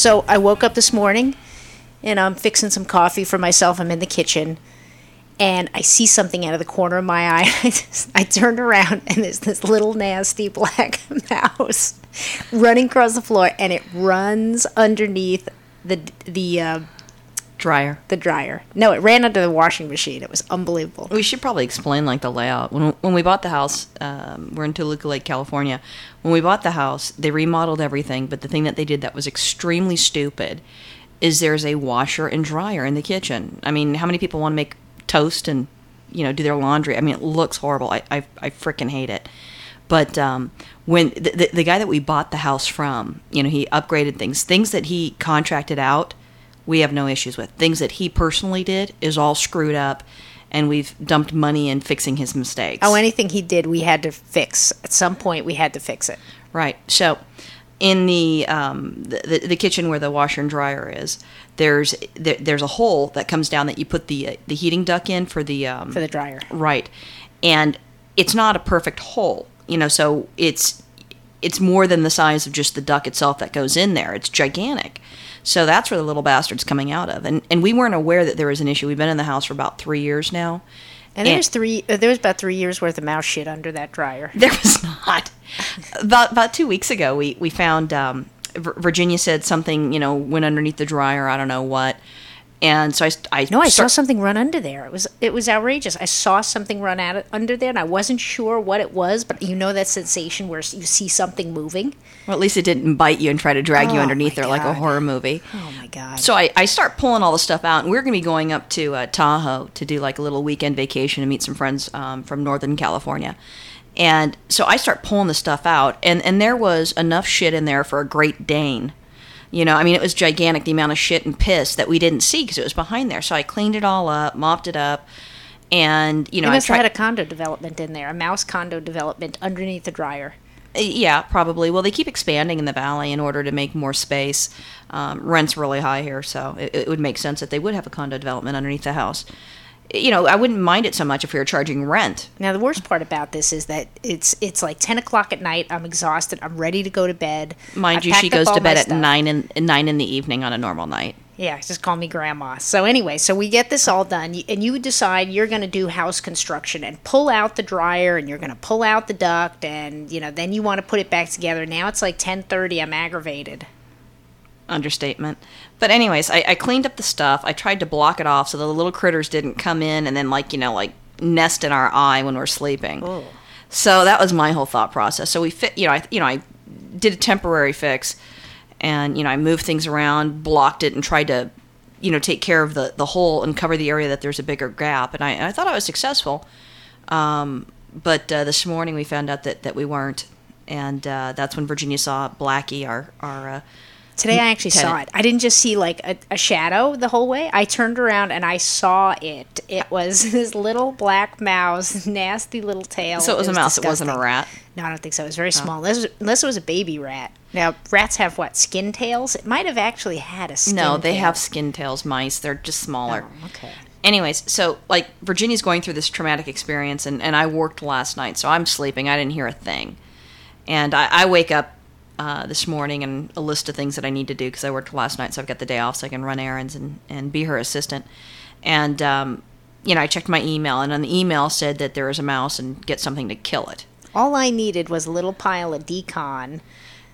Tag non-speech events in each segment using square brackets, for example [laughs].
So I woke up this morning and I'm fixing some coffee for myself. I'm in the kitchen and I see something out of the corner of my eye. [laughs] I, just, I turned around and there's this little nasty black [laughs] mouse running across the floor and it runs underneath the the uh, Dryer. the dryer. No, it ran under the washing machine. It was unbelievable. We should probably explain like the layout. When when we bought the house, um, we're in Toluca Lake, California. When we bought the house, they remodeled everything, but the thing that they did that was extremely stupid is there's a washer and dryer in the kitchen. I mean, how many people want to make toast and you know do their laundry? I mean, it looks horrible. I I, I freaking hate it. But um, when the, the the guy that we bought the house from, you know, he upgraded things, things that he contracted out we have no issues with. Things that he personally did is all screwed up, and we've dumped money in fixing his mistakes. Oh, anything he did, we had to fix. At some point, we had to fix it. right. So, in the, um, the the the kitchen where the washer and dryer is, there's there, there's a hole that comes down that you put the uh, the heating duct in for the um, For the dryer. Right. And it's not a perfect hole, you know, so it's it's more than the size of just the duct itself that goes in there. It's gigantic. So that's where the little bastard's coming out of. And and we weren't aware that there was an issue. We've been in the house for about 3 years now. And there was three. Uh, there was about three years worth of mouse shit under that dryer. [laughs] There was not. about about 2 weeks ago we we found um Vir- Virginia said something, you know, went underneath the dryer, I don't know what. And so I, I No, I saw something run under there. It was it was outrageous. I saw something run out under there, and I wasn't sure what it was. But you know that sensation where you see something moving. Well, at least it didn't bite you and try to drag you Oh, underneath my there like a horror movie. Oh my god! So I, I start pulling all the stuff out, and we're going to be going up to uh, Tahoe to do like a little weekend vacation and meet some friends um, from Northern California. And so I start pulling the stuff out, and, and there was enough shit in there for a Great Dane. You know, I mean, it was gigantic the amount of shit and piss that we didn't see because it was behind there. So I cleaned it all up, mopped it up, and you know, you I tried. have had a condo development in there, a mouse condo development underneath the dryer. Yeah, probably. Well, they keep expanding in the valley in order to make more space. Um, rent's really high here, so it, it would make sense that they would have a condo development underneath the house. You know, I wouldn't mind it so much if we were charging rent. Now the worst part about this is that it's it's like ten o'clock at night. I'm exhausted. I'm ready to go to bed. Mind I've you, she goes to bed at stuff. nine in nine in the evening on a normal night. Yeah, just call me grandma. So anyway, so we get this all done, and you decide you're going to do house construction and pull out the dryer, and you're going to pull out the duct, and you know then you want to put it back together. Now it's like ten thirty. I'm aggravated. Understatement. But anyways, I, I cleaned up the stuff. I tried to block it off so the little critters didn't come in and then like you know like nest in our eye when we're sleeping. So that was my whole thought process. So we fit, you know, I you know I did a temporary fix, and you know I moved things around, blocked it, and tried to, you know, take care of the the hole and cover the area that there's a bigger gap. And I and I thought I was successful, um, but uh, this morning we found out that that we weren't, and uh, that's when Virginia saw Blackie, our our. Uh, Today I actually saw it. I didn't just see like a, a shadow the whole way. I turned around and I saw it. It was [laughs] this little black mouse, [laughs] nasty little tail. so it was a mouse. It wasn't a rat. No, I don't think so. It was very oh. small. Unless, unless it was a baby rat. Now, rats have what? Skin tails? It might have actually had a skin No, they tail. have skin tails. Mice. They're just smaller. Oh, okay. Anyways, so like Virginia's going through this traumatic experience, and, and I worked last night, so I'm sleeping. I didn't hear a thing, and I, I wake up uh, this morning and a list of things that I need to do because I worked last night, so I've got the day off, so I can run errands and and be her assistant. And um, you know, I checked my email, and on the email said that there is a mouse and get something to kill it. All I needed was a little pile of d-CON.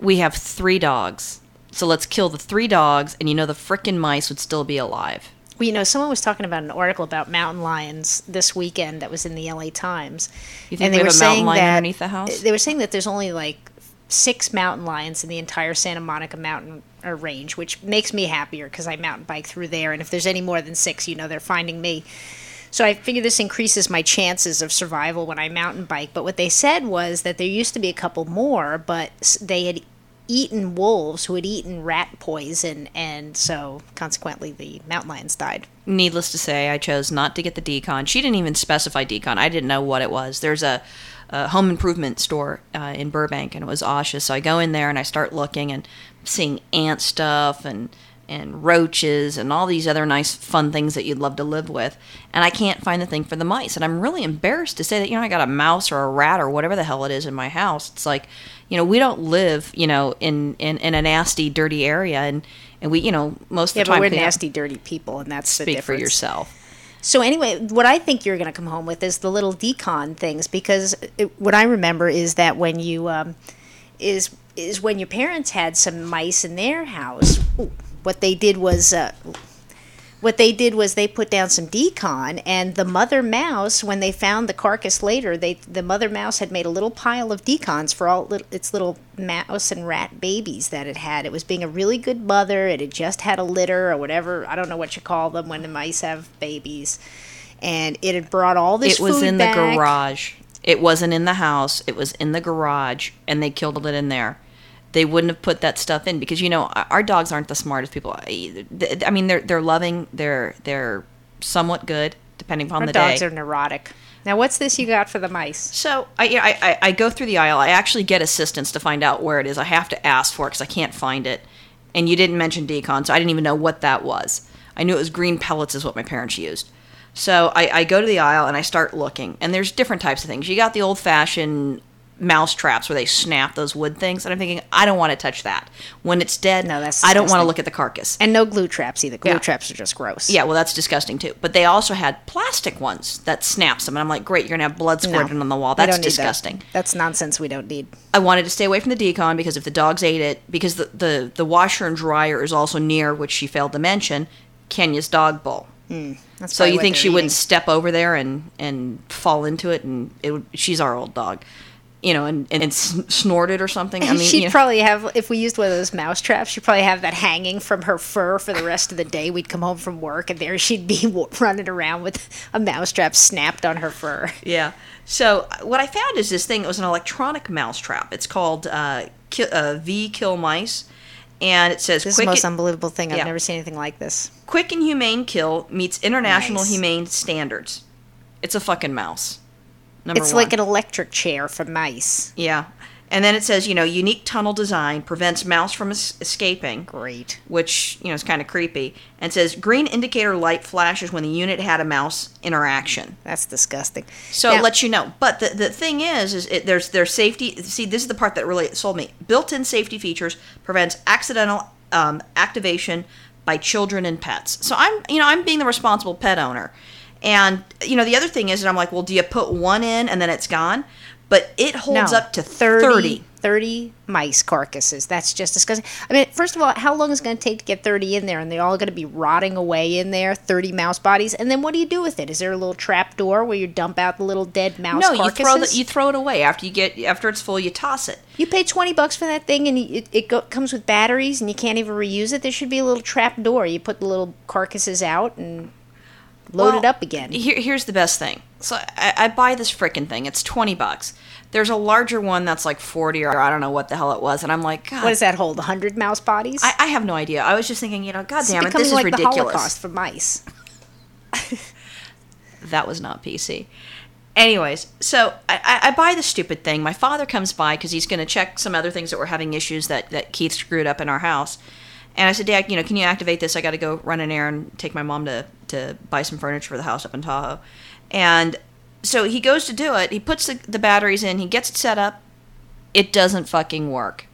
We have three dogs, so let's kill the three dogs, and you know the frickin' mice would still be alive. Well, you know, someone was talking about an article about mountain lions this weekend that was in the LA Times. You think we have a mountain lion underneath the house? They were saying that there's only like six mountain lions in the entire Santa Monica mountain uh, range, which makes me happier because I mountain bike through there. And if there's any more than six, you know, they're finding me. So I figure this increases my chances of survival when I mountain bike. But what they said was that there used to be a couple more, but they had eaten wolves who had eaten rat poison, and so consequently the mountain lions died. Needless to say, I chose not to get the d-CON. She didn't even specify d-CON. I didn't know what it was. There's a, a home improvement store uh, in Burbank, and it was Osha. So I go in there and I start looking and seeing ant stuff and and roaches and all these other nice fun things that you'd love to live with. And i can't find the thing for the mice. And i'm really embarrassed to say that you know i got a mouse or a rat or whatever the hell it is in my house. It's like you know we don't live you know in in, in a nasty dirty area. And and we you know most of the time but we're nasty, dirty people, and that's the speak for yourself. So anyway, what I think you're going to come home with is the little d-CON things because it, what I remember is that when you um, is is when your parents had some mice in their house, ooh, what they did was uh, what they did was they put down some d-CON and the mother mouse when they found the carcass later they the mother mouse had made a little pile of d-CONs for all its little mouse and rat babies that it had. It was being a really good mother. It had just had a litter or whatever. I don't know what you call them when the mice have babies. And it had brought all this it was in back. the garage. It wasn't in the house. It was in the garage and they killed it in there they wouldn't have put that stuff in because you know our dogs aren't the smartest people i mean they're they're loving they're they're somewhat good depending upon our the dogs day are neurotic now what's this you got for the mice so I, yeah, I, I I go through the aisle. I actually get assistance to find out where it is. I have to ask for it because I can't find it. And you didn't mention d-CON, so I didn't even know what that was. I knew it was green pellets is what my parents used. So I, I go to the aisle and I start looking, and there's different types of things. You got the old fashioned mouse traps where they snap those wood things, and I'm thinking I don't want to touch that. When it's dead, No, that's I don't want to look at the carcass. and no glue traps either glue Yeah. traps are just gross Yeah, well, that's disgusting too. But they also had plastic ones that snaps them, and I'm like, great, you're gonna have blood No. squirting on the wall. That's don't that. disgusting. that's nonsense we don't need I wanted to stay away from the d-CON because if the dogs ate it, because the, the, the washer and dryer is also near, which she failed to mention, Kenya's dog bowl. Hmm, that's So you think she wouldn't step over there and, and fall into it, and it would, she's our old dog, you know, and, and s- snort it or something. I [laughs] mean, she'd you know, probably have if we used one of those mouse traps she'd probably have that hanging from her fur for the rest of the day we'd come home from work and there she'd be [laughs] running around with a mouse trap snapped on her fur yeah. So uh, what I found is this thing. It was an electronic mouse trap. It's called uh, uh, V Kill Mice, and it says this is the quick. most unbelievable thing i've Yeah. never seen anything like this Quick and humane kill meets international Nice. humane standards. It's a fucking mouse. Number it's one. like an electric chair for mice yeah. And then it says, you know, unique tunnel design prevents mouse from es- escaping, great which, you know, is kind of creepy. And says green indicator light flashes when the unit had a mouse interaction. that's disgusting So Now- it lets you know. But the, the thing is, is it, there's there's safety. See, this is the part that really sold me. Built-in safety features prevents accidental um, activation by children and pets. So I'm, you know, I'm being the responsible pet owner. And you know, the other thing is, that I'm like, well, do you put one in and then it's gone? But it holds No, up to 30. 30, 30 mice carcasses. That's just disgusting. I mean, first of all, how long is it going to take to get 30 in there? And they're all going to be rotting away in there, 30 mouse bodies. And then what do you do with it? Is there a little trap door where you dump out the little dead mouse No, you carcasses? throw the, you throw it away after you get after it's full. You toss it. You pay 20 bucks for that thing and it, it go, comes with batteries and you can't even reuse it. There should be a little trap door. You put the little carcasses out and load Well, it up again. Here, here's the best thing. So I, I buy this frickin' thing. It's twenty bucks. There's a larger one that's like forty, or I don't know what the hell it was. And I'm like, God, What does that hold? 100 mouse bodies? I, I have no idea. I was just thinking, you know, God damn it, this is like the ridiculous. Holocaust for mice. [laughs] That was not PC. Anyways, so I, I, I buy the stupid thing. My father comes by because he's going to check some other things that were having issues that, that Keith screwed up in our house. And I said, Dad, you know, can you activate this? I got to go run an errand, take my mom to, to buy some furniture for the house up in Tahoe. And so he goes to do it. He puts the, the batteries in. He gets it set up. It doesn't fucking work.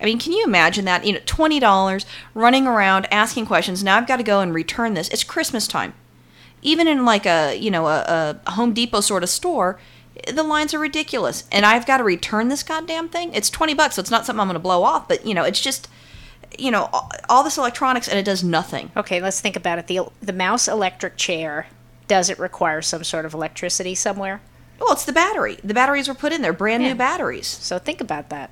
I mean, can you imagine that? You know, twenty dollars running around asking questions. Now I've got to go and return this. It's Christmas time. Even in like a you know a, a Home Depot sort of store, the lines are ridiculous. And I've got to return this goddamn thing. It's twenty bucks, so it's not something I'm going to blow off. But you know, it's just you know all, all this electronics and it does nothing. Okay, let's think about it. The the mouse electric chair does it require some sort of electricity somewhere? Well, it's the battery. The batteries were put in there, brand Yeah. new batteries. So think about that.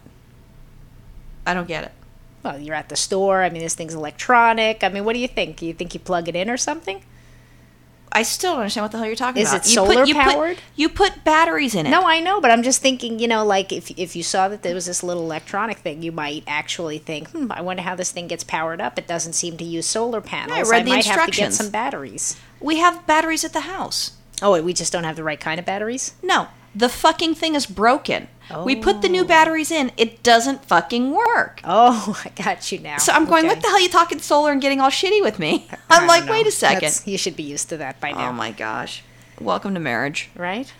I don't get it. Well, you're at the store. I mean, this thing's electronic. I mean, what do you think? You think you plug it in or something? I still don't understand what the hell you're talking Is about. it You put- solar you put- powered? you put batteries in it. No, I know, but I'm just thinking, you know, like if if you saw that there was this little electronic thing, you might actually think, hmm, I wonder how this thing gets powered up. It doesn't seem to use solar panels. I read the might have to get instructions. some batteries. We have batteries at the house. Oh, wait, we just don't have the right kind of batteries. No. The fucking thing is broken. We put the Oh. new batteries in. It doesn't fucking work. Oh, [laughs] I got you now. So I'm going, Okay. what the hell are you talking solar and getting all shitty with me? [laughs] I'm like, know. wait a second. That's- you should be used to that by now, Oh my gosh. Welcome to marriage. right?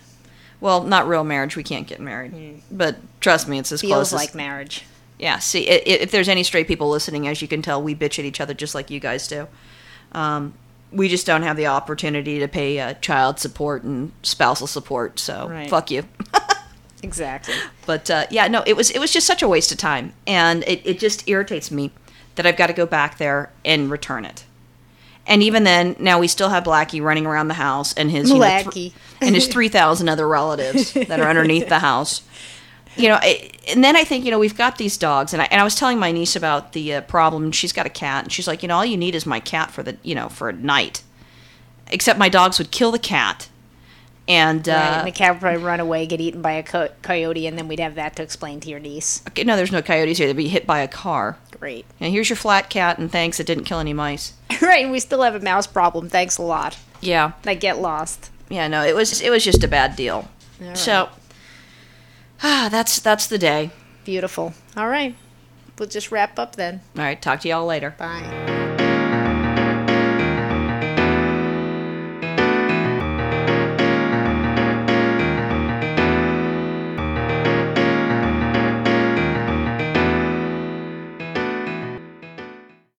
Well, not real marriage. We can't get married. But trust me, it's as. Feels close as like marriage. Yeah, see, i- i- if there's any straight people listening, as you can tell, we bitch at each other just like you guys do. Um, we just don't have the opportunity to pay uh, child support and spousal support, so Right. fuck you. [laughs] Exactly. But uh, yeah, no, it was it was just such a waste of time, and it, it just irritates me that I've got to go back there and return it. And even then, now we still have Blackie running around the house and his you know, th- Blackie. and his three thousand other [laughs] relatives that are underneath the house. You know, and then I think you know we've got these dogs, and I and I was telling my niece about the uh, problem. She's got a cat, and she's like, you know, all you need is my cat for the you know for a night. Except my dogs would kill the cat, and uh, right. And the cat would probably run away, get eaten by a co- coyote, and then we'd have that to explain to your niece. okay, no, there's no coyotes here. They'd be hit by a car. Great. And here's your flat cat, and thanks, it didn't kill any mice. [laughs] right, and we still have a mouse problem. Thanks a lot. Yeah, I get lost. yeah, no, it was it was just a bad deal. Right. So, ah, that's that's the day. Beautiful. All right. We'll just wrap up then. All right, talk to y'all later. Bye.